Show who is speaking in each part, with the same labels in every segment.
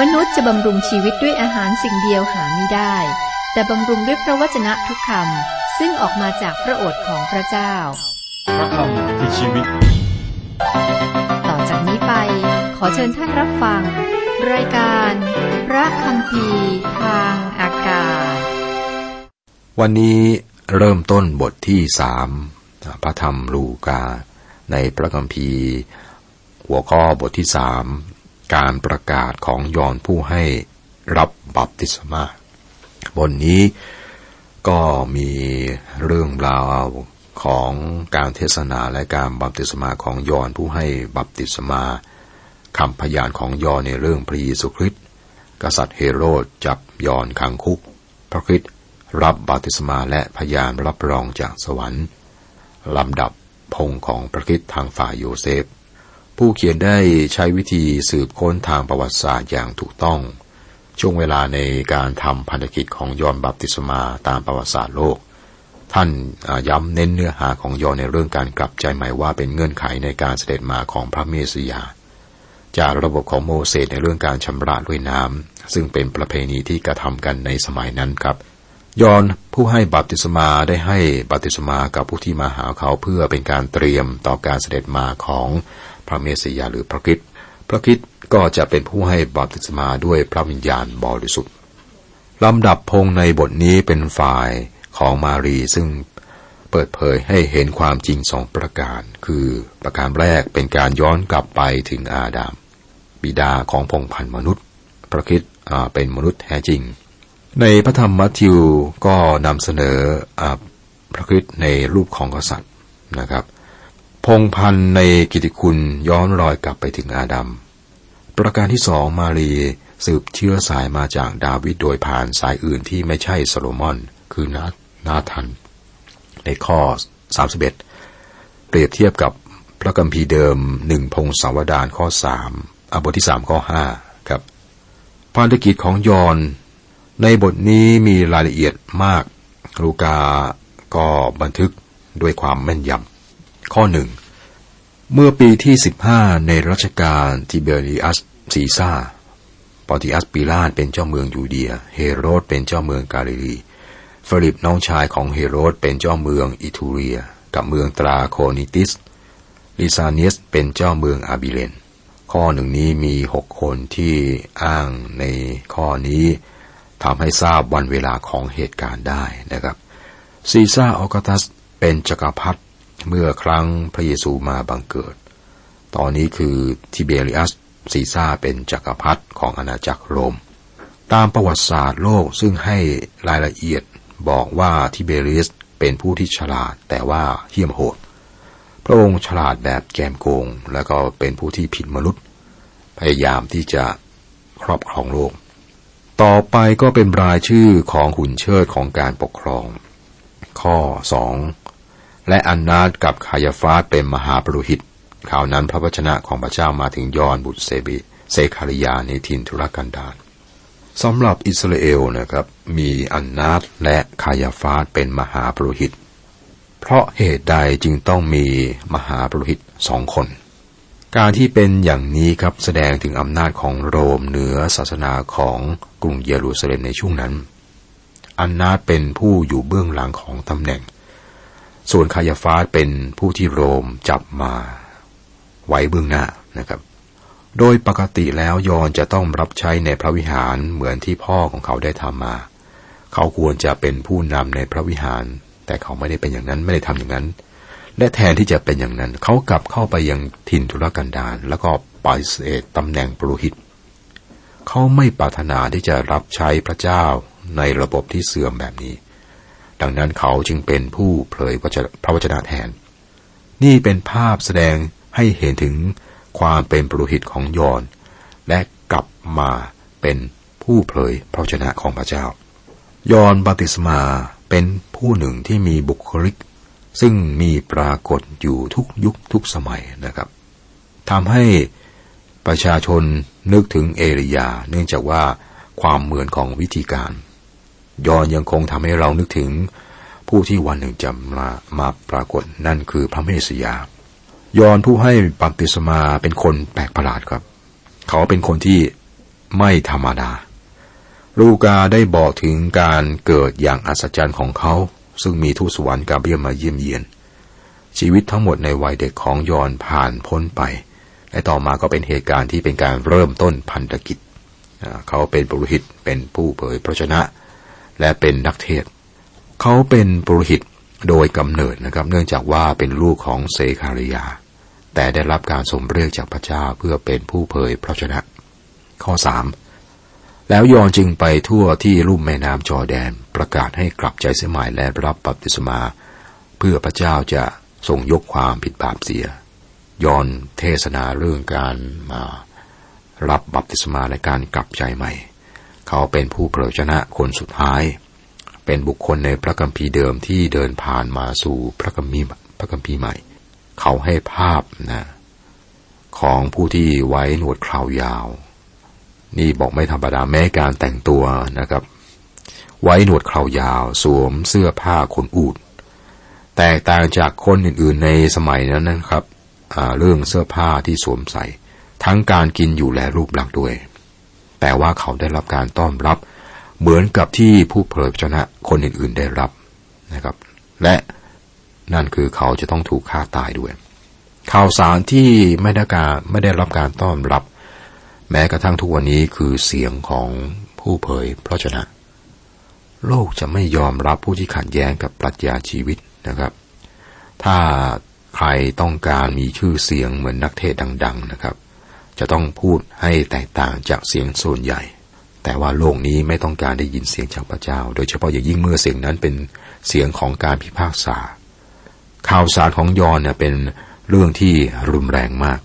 Speaker 1: มนุษย์จะบำรุงชีวิตด้วยอาหารสิ่งเดียวหาไม่ได้ แต่บำรุงด้วยพระวจนะทุกคำซึ่งออกมาจากพระโอษฐ์ของพระเจ้า
Speaker 2: พระคำคือชีวิต
Speaker 1: ต่อจากนี้ไป ขอเชิญท่านรับฟัง รายการ พระคำพีทางอากาศ
Speaker 3: วันนี้เริ่มต้นบทที่สามพระธรรมลูกา ในพระคัมภีร์หัวข้อบทที่สาม การประกาศของยอห์นผู้ให้รับบัพติศมาบทนี้ก็มีเรื่องราวของการเทศนาและการบัพติศมาของยอห์นผู้ให้บัพติศมาคำพยานของยอห์นในเรื่องพระเยซูคริสต์กษัตริย์เฮโรดจับยอห์นขังคุก พระคริสต์รับบัพติศมาและพยานรับรองจากสวรรค์ลำดับพงของพระคริสต์ทางฝ่ายโยเซฟ ผู้เขียนได้ใช้วิธีสืบค้นทางประวัติศาสตร์อย่างถูกต้อง ช่วงเวลาในการทำพันธกิจของยอนบัพติศมาตามประวัติศาสตร์โลก ท่านย้ำเน้นเนื้อหาของยอนในเรื่องการกลับใจใหม่ว่าเป็นเงื่อนไขในการเสด็จมาของพระเมสสิยา จากระบบของโมเสสในเรื่องการชำระด้วยน้ำซึ่งเป็นประเพณีที่กระทำกันในสมัยนั้นครับยอนผู้ให้บัพติศมาได้ให้บัพติศมากับผู้ที่มาหาเขาเพื่อเป็นการเตรียมต่อการเสด็จมาของ พระเมสยาหรือพระคริสต์พระคริสต์ก็จะเป็นผู้ให้บัพติศมาด้วยพระวิญญาณบริสุทธิ์ลำดับพงในบทนี้เป็นฝ่ายของมารีซึ่งเปิดเผยให้เห็นความจริงสองประการ คือประการแรกเป็นการย้อนกลับไปถึงอาดาม บิดาของพงพันมนุษย์ พระคริสต์เป็นมนุษย์แท้จริง ในพระธรรมมัทธิวก็นำเสนออพระคริสต์ในรูปของกษัตริย์นะครับ พงพันธ์ในกิติคุณย้อนรอยกลับไปถึงอาดัม ประการที่สองมารีสืบเชื้อสายมาจากดาวิดโดยผ่านสายอื่นที่ไม่ใช่โซโลมอน คือนานาทัน ในข้อ 31 เปรียบเทียบกับพระกัมพีเดิมหนึ่งพงศาวดารข้อสามอบทที่สามข้อห้าครับภารกิจของยอห์น ในบทนี้มีรายละเอียดมาก ลูกาก็บันทึกด้วยความแม่นยำ ข้อหนึ่ง เมื่อปีที่ 15 ในรัชกาลทิเบริอัสซีซาร์ปอนทิอัสปีลาตเป็นเจ้าเมืองยูเดีย เฮโรดเป็นเจ้าเมืองกาลิลีฟิลิปน้องชายของเฮโรดเป็นเจ้าเมืองอิทูเรีย กับเมืองตราโคนิติส ลีซาเนียสเป็นเจ้าเมืองอาบิเลน ข้อหนึ่งนี้มีหกคนที่อ้างในข้อนี้ทำให้ทราบวันเวลาของเหตุการณ์ได้นะครับซีซาร์ออกัสตัสเป็นจักรพรรดิ เมื่อครั้งพระเยซูมาบังเกิด ตอนนี้คือทิเบริอัสซีซาร์เป็นจักรพรรดิของอาณาจักรโรม ตามประวัติศาสตร์โลกซึ่งให้รายละเอียดบอกว่าทิเบริสเป็นผู้ที่ฉลาดแต่ว่าเหี้ยมโหด พระองค์ฉลาดแบบแกมโกง แล้วก็เป็นผู้ที่ผิดมนุษย์ พยายามที่จะครอบครองโลก ต่อไปก็เป็นรายชื่อของหุ่นเชิดของการปกครอง ข้อสอง และอันนาตกับคายาฟาสเป็นมหาปรุหิตข่าวนั้นพระวจนะของพระเจ้ามาถึงยอนบุตรเซบิเซคาริยาในทินทุรกันดารสำหรับอิสราเอลนะครับมีอันนาตและคายาฟาสเป็นมหาปรุหิต เพราะเหตุใดจึงต้องมีมหาปรุหิตสองคน การที่เป็นอย่างนี้ครับแสดงถึงอำนาจของโรมเหนือศาสนาของกรุงเยรูซาเล็มในช่วงนั้น อันนาตเป็นผู้อยู่เบื้องหลังของตำแหน่ง ส่วนคายาฟาสเป็นผู้ที่โรมจับมาไว้เบื้องหน้านะครับ โดยปกติแล้วยอนจะต้องรับใช้ในพระวิหารเหมือนที่พ่อของเขาได้ทำมา เขาควรจะเป็นผู้นำในพระวิหาร แต่เขาไม่ได้เป็นอย่างนั้นไม่ได้ทำอย่างนั้น และแทนที่จะเป็นอย่างนั้น เขากลับเข้าไปยังถิ่นทุรกันดารแล้วก็ปฏิเสธตำแหน่งปรุหิต เขาไม่ปรารถนาที่จะรับใช้พระเจ้าในระบบที่เสื่อมแบบนี้ ดังนั้นเขาจึงเป็นผู้เผยพระวจนะแทน นี่เป็นภาพแสดงให้เห็นถึงความเป็นปรุหิตของยอน และกลับมาเป็นผู้เผยพระชนะของพระเจ้า ยอนบาติสมาเป็นผู้หนึ่งที่มีบุคลิก ซึ่งมีปรากฏอยู่ทุกยุคทุกสมัยนะครับทำให้ประชาชนนึกถึงเอริยา เนื่องจากว่าความเหมือนของวิธีการ ยอนยังคงทำให้เรานึกถึง ผู้ที่วันหนึ่งจะมามาปรากฏนั่นคือพระเมสยายอนผู้ให้บัพติศมาเป็นคนแปลกประหลาดครับ เขาเป็นคนที่ไม่ธรรมดา ลูกาได้บอกถึงการเกิดอย่างอัศจรรย์ของเขา ซึ่งมีทูตสวรรค์กาเบียมาเยี่ยมเยียน ชีวิตทั้งหมดในวัยเด็กของยอนผ่านพ้นไป และต่อมาก็เป็นเหตุการณ์ที่เป็นการเริ่มต้นพันธกิจ เขาเป็นปุโรหิตเป็นผู้เผยพระชนะ และเป็นนักเทศ เขาเป็นปุโรหิตโดยกำเนิดนะครับ เนื่องจากว่าเป็นลูกของเซคาริยา แต่ได้รับการสมเรียกจากพระเจ้าเพื่อเป็นผู้เผยพระชนะ ข้อสามแล้วยอนจึงไปทั่วที่ลุ่มแม่น้ำจอแดนประกาศให้กลับใจเสียใหม่และรับบัพติศมา เพื่อพระเจ้าจะทรงยกความผิดบาปเสีย ยอนเทศนาเรื่องการมารับบัพติศมาและการกลับใจใหม่ เขาเป็นผู้เผยชนะคนสุดท้าย เป็นบุคคลในพระกัมภีร์เดิมที่เดินผ่านมาสู่พระกัมภีร์พระกัมภีร์ใหม่ เขาให้ภาพนะของผู้ที่ไว้หนวดคราวยาว นี่บอกไม่ธรรมดาแม้การแต่งตัวนะครับ ไว้หนวดเครายาว สวมเสื้อผ้าขนอูดแตกต่างจากคนอื่นๆในสมัยนั้นนะครับเรื่องเสื้อผ้าที่สวมใส่ ทั้งการกินอยู่และรูปลักษณ์ด้วย แต่ว่าเขาได้รับการต้อนรับ เหมือนกับที่ผู้เผยพระชนะคนอื่นๆได้รับนะครับ และนั่นคือเขาจะต้องถูกฆ่าตายด้วย ข่าวสารที่ไม่ได้การไม่ได้รับการต้อนรับ แม้กระทั่งทุกวันนี้คือเสียงของผู้เผยพระชนะ โลกจะไม่ยอมรับผู้ที่ขัดแย้งกับปรัชญาชีวิตนะครับ ถ้าใครต้องการมีชื่อเสียงเหมือนนักเทศดัง ๆ นะครับ จะต้องพูดให้แตกต่างจากเสียงส่วนใหญ่ แต่ว่าโลกนี้ไม่ต้องการได้ยินเสียงจากพระเจ้า โดยเฉพาะอย่างยิ่งเมื่อเสียงนั้นเป็นเสียงของการพิพากษา ข่าวสารของยอนเนี่ยเป็นเรื่องที่รุนแรงมาก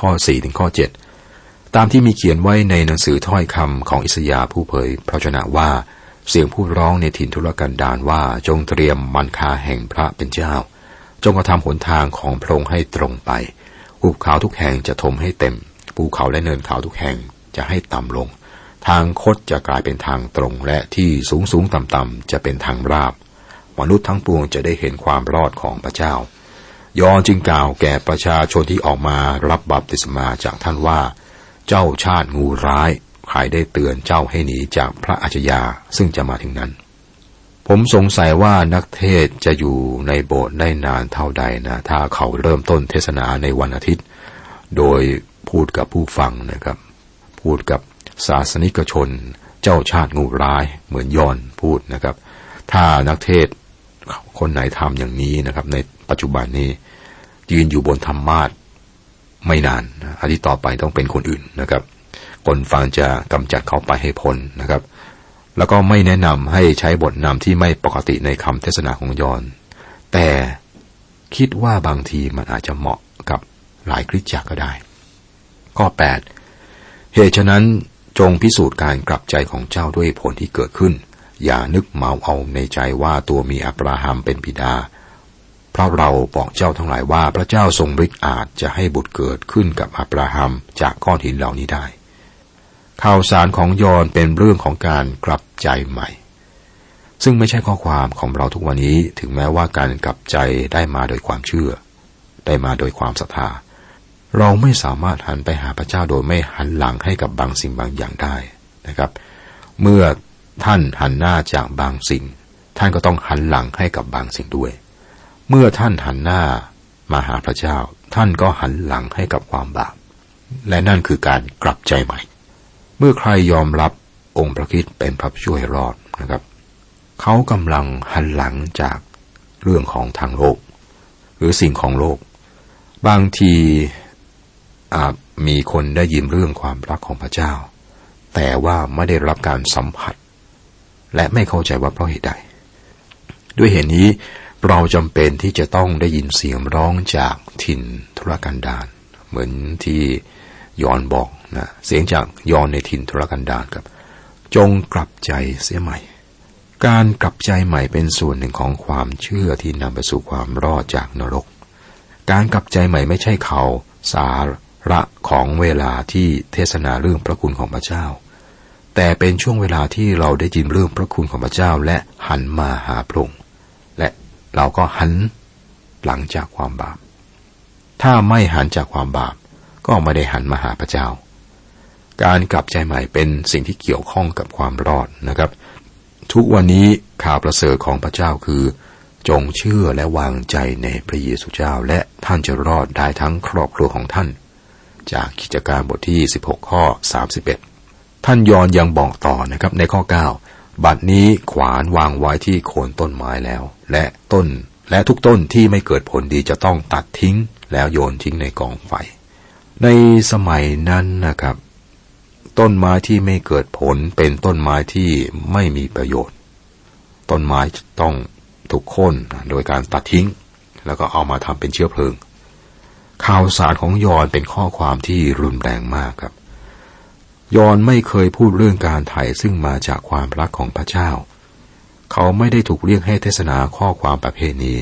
Speaker 3: ข้อ4ถึงข้อ 7 ตามที่มีเขียนไว้ในหนังสือถ้อยคำของอิสยาผู้เผยพระชนะว่าเสียงผู้ร้องในถิ่นทุรกันดารว่าจงเตรียมมันคาแห่งพระเป็นเจ้า จงกระทำหนทางของพระองค์ให้ตรงไป ภูเขาทุกแห่งจะทมให้เต็ม ภูเขาและเนินเขาทุกแห่งจะให้ต่ำลง ทางคดจะกลายเป็นทางตรง และที่สูงสูงต่ำต่ำจะเป็นทางราบ มนุษย์ทั้งปวงจะได้เห็นความรอดของพระเจ้า ยอนจึงกล่าวแก่ประชาชนที่ออกมารับบัพติศมาจากท่านว่า เจ้าชาติงูร้าย ใครได้เตือนเจ้าให้หนีจากพระอาชญาซึ่งจะมาถึงนั้น ผมสงสัยว่านักเทศจะอยู่ในโบสถ์ได้นานเท่าใดนะ ถ้าเขาเริ่มต้นเทศนาในวันอาทิตย์ โดยพูดกับผู้ฟังนะครับ พูดกับศาสนิกชน เจ้าชาติงูร้ายเหมือนย้อนพูดนะครับ ถ้านักเทศคนไหนทำอย่างนี้นะครับ ในปัจจุบันนี้ยืนอยู่บนธรรมาทไม่นานอาทิตย์ต่อไปต้องเป็นคนอื่นนะครับ คนฟังจะกำจัดเขาไปให้พ้นนะครับ แล้วก็ไม่แนะนำให้ใช้บทนำที่ไม่ปกติในคำเทศนาของยอนแต่คิดว่าบางทีมันอาจจะเหมาะกับหลายคริสตจักรก็ได้ ข้อ 8 เหตุฉะนั้นจงพิสูจน์การกลับใจของเจ้าด้วยผลที่เกิดขึ้น อย่านึกเมาเอาในใจว่าตัวมีอับราฮัมเป็นบิดา เพราะเราบอกเจ้าทั้งหลายว่าพระเจ้าทรงฤทธิ์อาจจะให้บุตรเกิดขึ้นกับอับราฮัมจากก้อนหินเหล่านี้ได้ ข่าวสารของยอนเป็นเรื่องของการกลับใจใหม่ ซึ่งไม่ใช่ข้อความของเราทุกวันนี้ถึงแม้ว่าการกลับใจได้มาโดยความเชื่อ ได้มาโดยความศรัทธาเราไม่สามารถหันไปหาพระเจ้าโดยไม่หันหลังให้กับบางสิ่งบางอย่างได้นะครับ เมื่อท่านหันหน้าจากบางสิ่ง ท่านก็ต้องหันหลังให้กับบางสิ่งด้วย เมื่อท่านหันหน้ามาหาพระเจ้า ท่านก็หันหลังให้กับความบาปและนั่นคือการกลับใจใหม่ มื่อใครยอมรับองค์พระคิดเป็นพระช่วยรอดนะครับ เขากำลังหันหลังจากเรื่องของทางโลก หรือสิ่งของโลก บางทีอาจมีคนได้ยินเรื่องความรักของพระเจ้า แต่ว่าไม่ได้รับการสัมผัส และไม่เข้าใจว่าเพราะเหตุใด ด้วยเหตุนี้เราจำเป็นที่จะต้องได้ยินเสียงร้องจากถิ่นธุรกันดารเหมือนที่ยอนบอก นะเสียงจากยอนในถิ่นธุรกันดารครับ จงกลับใจเสียใหม่ การกลับใจใหม่เป็นส่วนหนึ่งของความเชื่อที่นำไปสู่ความรอดจากนรก การกลับใจใหม่ไม่ใช่เขาสาระของเวลาที่เทศนาเรื่องพระคุณของพระเจ้า แต่เป็นช่วงเวลาที่เราได้ยินเรื่องพระคุณของพระเจ้าและหันมาหาพระองค์เราก็หันหลังจากความบาป ถ้าไม่หันจากความบาปก็ไม่ได้หันมาหาพระเจ้า การกลับใจใหม่เป็นสิ่งที่เกี่ยวข้องกับความรอดนะครับ ทุกวันนี้ข่าวประเสริฐของพระเจ้าคือ จงเชื่อและวางใจในพระเยซูเจ้า และท่านจะรอดได้ทั้งครอบครัวของท่าน จากกิจการบทที่ 16 ข้อ 31 ท่านยอนยังบอกต่อนะครับในข้อ 9 บัดนี้ขวานวางไว้ที่โคนต้นไม้แล้ว และต้น และทุกต้นที่ไม่เกิดผลดีจะต้องตัดทิ้ง แล้วโยนทิ้งในกองไฟในสมัยนั้นนะครับ ต้นไม้ที่ไม่เกิดผลเป็นต้นไม้ที่ไม่มีประโยชน์ ต้นไม้ต้องถูกโค่นโดยการตัดทิ้ง แล้วก็เอามาทำเป็นเชื้อเพลิง ข่าวสารของยอนเป็นข้อความที่รุนแรงมากครับ ยอนไม่เคยพูดเรื่องการไถ่ซึ่งมาจากความรักของพระเจ้า เขาไม่ได้ถูกเรียกให้เทศนาข้อความประเพณี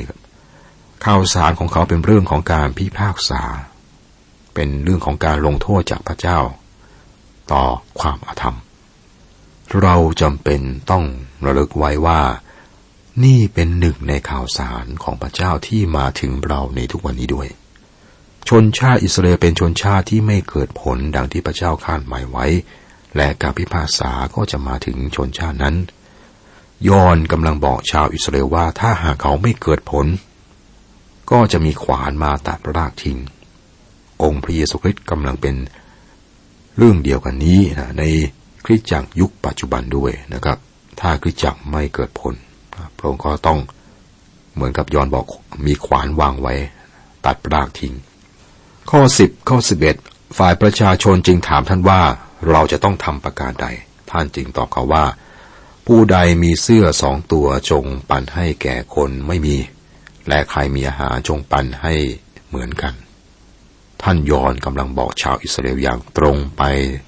Speaker 3: ข่าวสารของเขาเป็นเรื่องของการพิพากษา เป็นเรื่องของการลงโทษจากพระเจ้า ต่อความอาธรรม เราจำเป็นต้องระลึกไว้ว่า นี่เป็นหนึ่งในข่าวสารของพระเจ้าที่มาถึงเราในทุกวันนี้ด้วย ชนชาติอิสราเอลเป็นชนชาติที่ไม่เกิดผลดังที่พระเจ้าคาดหมายไว้ และการพิพากษาก็จะมาถึงชนชาตินั้นยอนกำลังบอกชาวอิสราเอลว่าถ้าหากเขาไม่เกิดผล ก็จะมีขวานมาตัดรากทิ้งองค์พระเยซูคริสต์กำลังเป็น เรื่องเดียวกันนี้นะในคริสตจักรยุคปัจจุบันด้วยนะครับ ถ้าคริสตจักรไม่เกิดผลพระองค์ก็ต้องเหมือนกับยอนบอกมีขวานวางไว้ ตัดรากทิ้ง ข้อสิบข้อสิบเอ็ดฝ่ายประชาชนจึงถามท่านว่าเราจะต้องทำประการใด ท่านจึงตอบเขาว่า ผู้ใดมีเสื้อสองตัวจงปันให้แก่คนไม่มี และใครมีอาหารจงปันให้เหมือนกัน ท่านยอนกำลังบอกชาวอิสราเอลอย่างตรงไป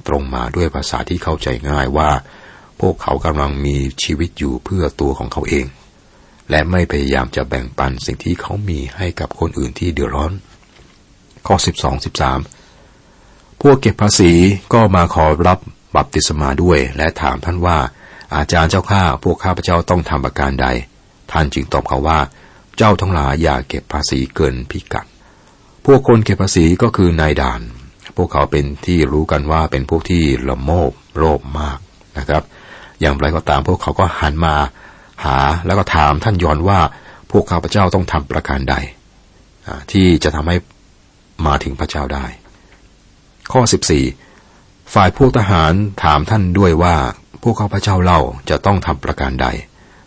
Speaker 3: ตรงมาด้วยภาษาที่เข้าใจง่ายว่า พวกเขากำลังมีชีวิตอยู่เพื่อตัวของเขาเอง และไม่พยายามจะแบ่งปันสิ่งที่เขามีให้กับคนอื่นที่เดือดร้อน ข้อ 12 13 พวกเก็บภาษีก็มาขอรับบัพติศมาด้วย และถามท่านว่า อาจารย์เจ้าข้าพวกข้าพเจ้าต้องทำประการใด ท่านจึงตอบเขาว่า เจ้าทั้งหลายอย่าเก็บภาษีเกินพิกัด พวกคนเก็บภาษีก็คือนายด่าน พวกเขาเป็นที่รู้กันว่าเป็นพวกที่ละโมบโลภมากนะครับ อย่างไรก็ตามพวกเขาก็หันมาหาแล้วก็ถามท่านยอนว่าพวกข้าพเจ้าต้องทำประการใด ที่จะทำให้มาถึงพระเจ้าได้ ข้อ 14 ฝ่ายพวกทหารถามท่านด้วยว่าพวกข้าพเจ้าเล่าจะต้องทำประการใด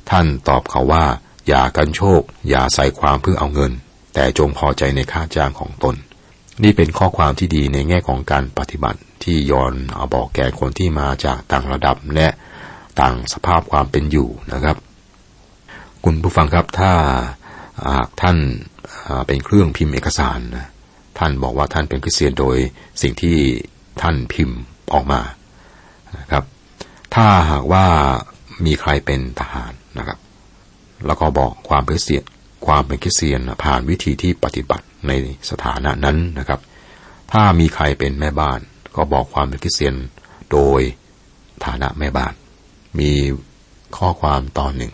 Speaker 3: ท่านตอบเขาว่า อย่ากันโชค อย่าใส่ความเพื่อเอาเงิน แต่จงพอใจในค่าจ้างของตน นี่เป็นข้อความที่ดีในแง่ของการปฏิบัติที่ยอนเอาบอกแก่คนที่มาจากต่างระดับและต่างสภาพความเป็นอยู่นะครับ คุณผู้ฟังครับถ้าหากท่านเป็นเครื่องพิมพ์เอกสารนะท่านบอกว่าท่านเป็นคริสเตียนโดยสิ่งที่ท่านพิมพ์ออกมานะครับ ถ้าหากว่ามีใครเป็นทหารนะครับ แล้วก็บอกความเป็นเสีย ความเป็นคริสเตียนผ่านวิธีที่ปฏิบัติในสถานะนั้นนะครับ ถ้ามีใครเป็นแม่บ้าน ก็บอกความเป็นคริสเตียนโดยฐานะแม่บ้าน มีข้อความตอนหนึ่ง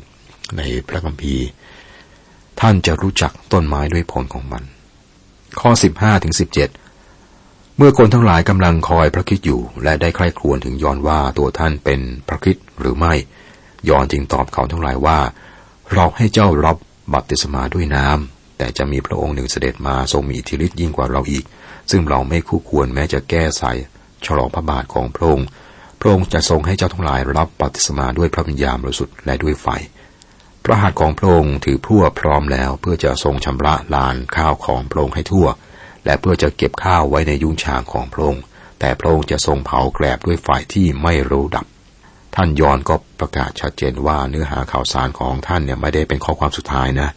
Speaker 3: ในพระคัมภีร์ ท่านจะรู้จักต้นไม้ด้วยผลของมัน ข้อ 15ถึง17 เมื่อคนทั้งหลายกำลังคอยพระคิดอยู่ และได้ใคร่ครวญถึงยอนว่าตัวท่านเป็นพระคิดหรือไม่ ยอนจึงตอบเขาทั้งหลายว่า เราให้เจ้ารับ บัพติศมาด้วยน้ำแต่จะมีพระองค์หนึ่งเสด็จมาทรงมีอิทธิฤทธิ์ยิ่งกว่าเราอีก ซึ่งเราไม่คู่ควรแม้จะแก้ใส่ฉลองพระบาทของพระองค์ พระองค์จะทรงให้เจ้าทั้งหลายรับบัพติศมาด้วยพระวิญญาณบริสุทธิ์และด้วยไฟ พระหัตถ์ของพระองค์ถือพั่วพร้อมแล้ว เพื่อจะทรงชำระลานข้าวของพระองค์ให้ทั่ว และเพื่อจะเก็บข้าวไว้ในยุ้งฉางของพระองค์ แต่พระองค์จะทรงเผาแกลบด้วยไฟที่ไม่รู้ดับ ท่านยอนก็ประกาศชัดเจนว่าเนื้อหาข่าวสารของท่านเนี่ยไม่ได้เป็นข้อความสุดท้ายนะ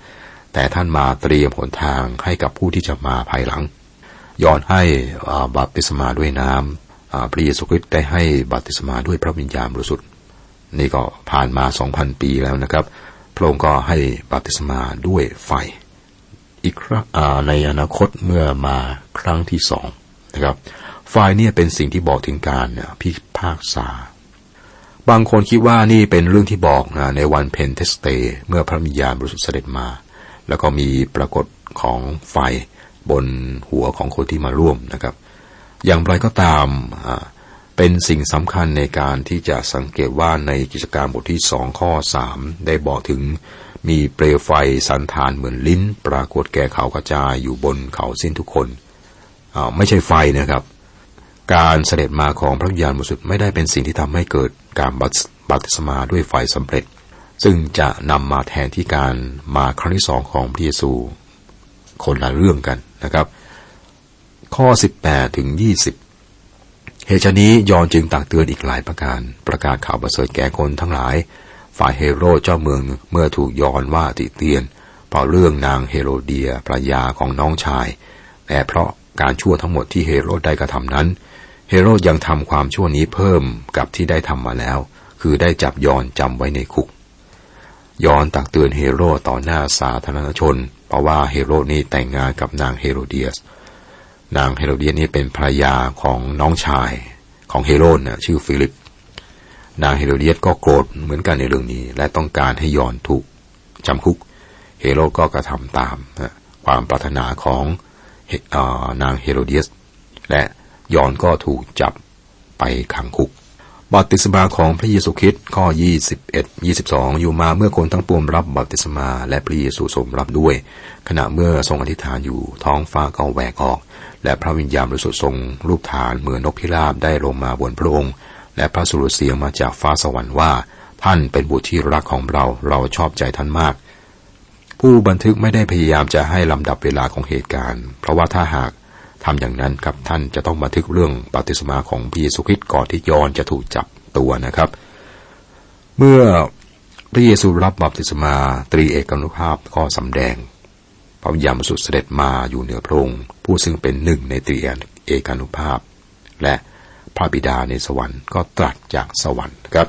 Speaker 3: แต่ท่านมาเตรียมหนทางให้กับผู้ที่จะมาภายหลัง ยอห์นให้บัพติศมาด้วยน้ำพระเยซูคริสต์ได้ให้บัพติศมาด้วยพระวิญญาณบริสุทธิ์นี่ก็ผ่านมาสองพันปีแล้วนะครับพระองค์ก็ให้บัพติศมาด้วยไฟ อีกครั้งในอนาคตเมื่อมาครั้งที่สองนะครับไฟเนี่ยเป็นสิ่งที่บอกถึงการพิพากษา บางคนคิดว่านี่เป็นเรื่องที่บอกนะในวันเพนเทคอสต์เมื่อพระวิญญาณบริสุทธิ์เสด็จมา แล้วก็มีปรากฏของไฟบนหัวของคนที่มาร่วมนะครับ อย่างไรก็ตาม
Speaker 1: เป็นสิ่งสำคัญในการที่จะสังเกตว่าในกิจการบทที่สองข้อสามได้บอกถึงมีเปลวไฟสันฐานเหมือนลิ้น ปรากฏแก่เขากระจายอยู่บนเขาสิ้นทุกคนไม่ใช่ไฟนะครับ การเสด็จมาของพระยานบริสุทธิ์ไม่ได้เป็นสิ่งที่ทำให้เกิด การบัติสมาด้วยไฟสำเร็จ ซึ่งจะนำมาแทนที่การมาครั้งที่สองของพระเยซู คนละเรื่องกันนะครับ ข้อ 18 ถึง 20 เหตุนี้ยอนจึงตักเตือนอีกหลายประการ ประกาศข่าวประเสริฐแก่คนทั้งหลาย ฝ่ายเฮโรดเจ้าเมืองเมื่อถูกยอนว่าติเตียน เพราะเรื่องนางเฮโรเดียภรยาของน้องชายแต่เพราะการชั่วทั้งหมดที่เฮโรดได้กระทำนั้น เฮโรดยังทำความชั่วนี้เพิ่มกับที่ได้ทำมาแล้ว คือได้จับยอห์นจำไว้ในคุก ยอห์นตักเตือนเฮโรดต่อหน้าสาธารณชน เพราะว่าเฮโรดนี้แต่งงานกับนางเฮโรเดียส นางเฮโรเดียสนี้เป็นภรรยาของน้องชายของเฮโรดนะชื่อฟิลิป นางเฮโรเดียสก็โกรธเหมือนกันในเรื่องนี้ และต้องการให้ยอห์นถูกจำคุก เฮโรดก็กระทำตามความปรารถนาของนางเฮโรเดียส และ ยอนก็ถูกจับไปขังคุกบัติศมาของพระเยซูคริสต์ข้อ 21 22 อยู่มาเมื่อคนทั้งปวงรับบัติศมาและพระเยซูทรงรับด้วย ขณะเมื่อทรงอธิษฐานอยู่ท้องฟ้าก็แหวกออก และพระวิญญาณบริสุทธิ์ทรงรูปฐานเหมือนนกพิราบได้ลงมาบนพระองค์ และพระสุรเสียงมาจากฟ้าสวรรค์ว่า ท่านเป็นบุตรที่รักของเราเราชอบใจท่านมาก ผู้บันทึกไม่ได้พยายามจะให้ลำดับเวลาของเหตุการณ์ เพราะว่าถ้าหาก ทำอย่างนั้นครับท่านจะต้องบันทึกเรื่องปฏิสมาของพระเยซูคริสต์ก่อนที่ยอนจะถูกจับตัวนะครับ เมื่อพระเยซูรับบัพติศมาตรีเอกนุภาพก็สำแดง พระวิญญาณบริสุทธิ์เสด็จมาอยู่เหนือพระองค์ผู้ซึ่งเป็นหนึ่งในตรีเอกนุภาพ และพระบิดาในสวรรค์ก็ตรัสจากสวรรค์ครับ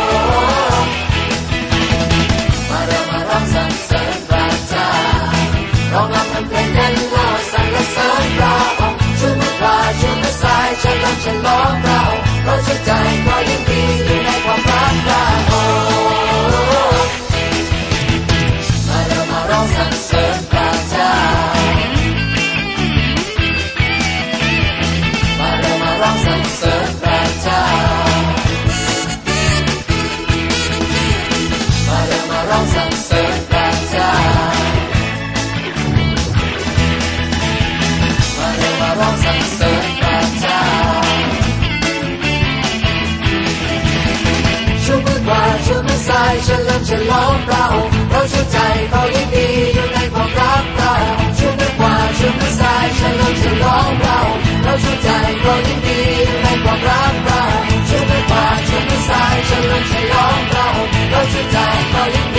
Speaker 1: เรา
Speaker 4: ฉลองเรา เราชื่นใจก็ยังดีอยู่ในความ ฉลองเรา
Speaker 1: เราชื่นใจเขายินดีอยู่ในความรั
Speaker 4: ก
Speaker 5: เรา
Speaker 1: ชื่นกว่าชื่นสาย
Speaker 5: ฉลองฉลองเรา
Speaker 1: เราชื่นใจเขายินดี
Speaker 5: อยู่ในค
Speaker 1: วามรักเราชื่นกว่าชื่นสายฉลองฉลองเราเราชื่นใจเขายิน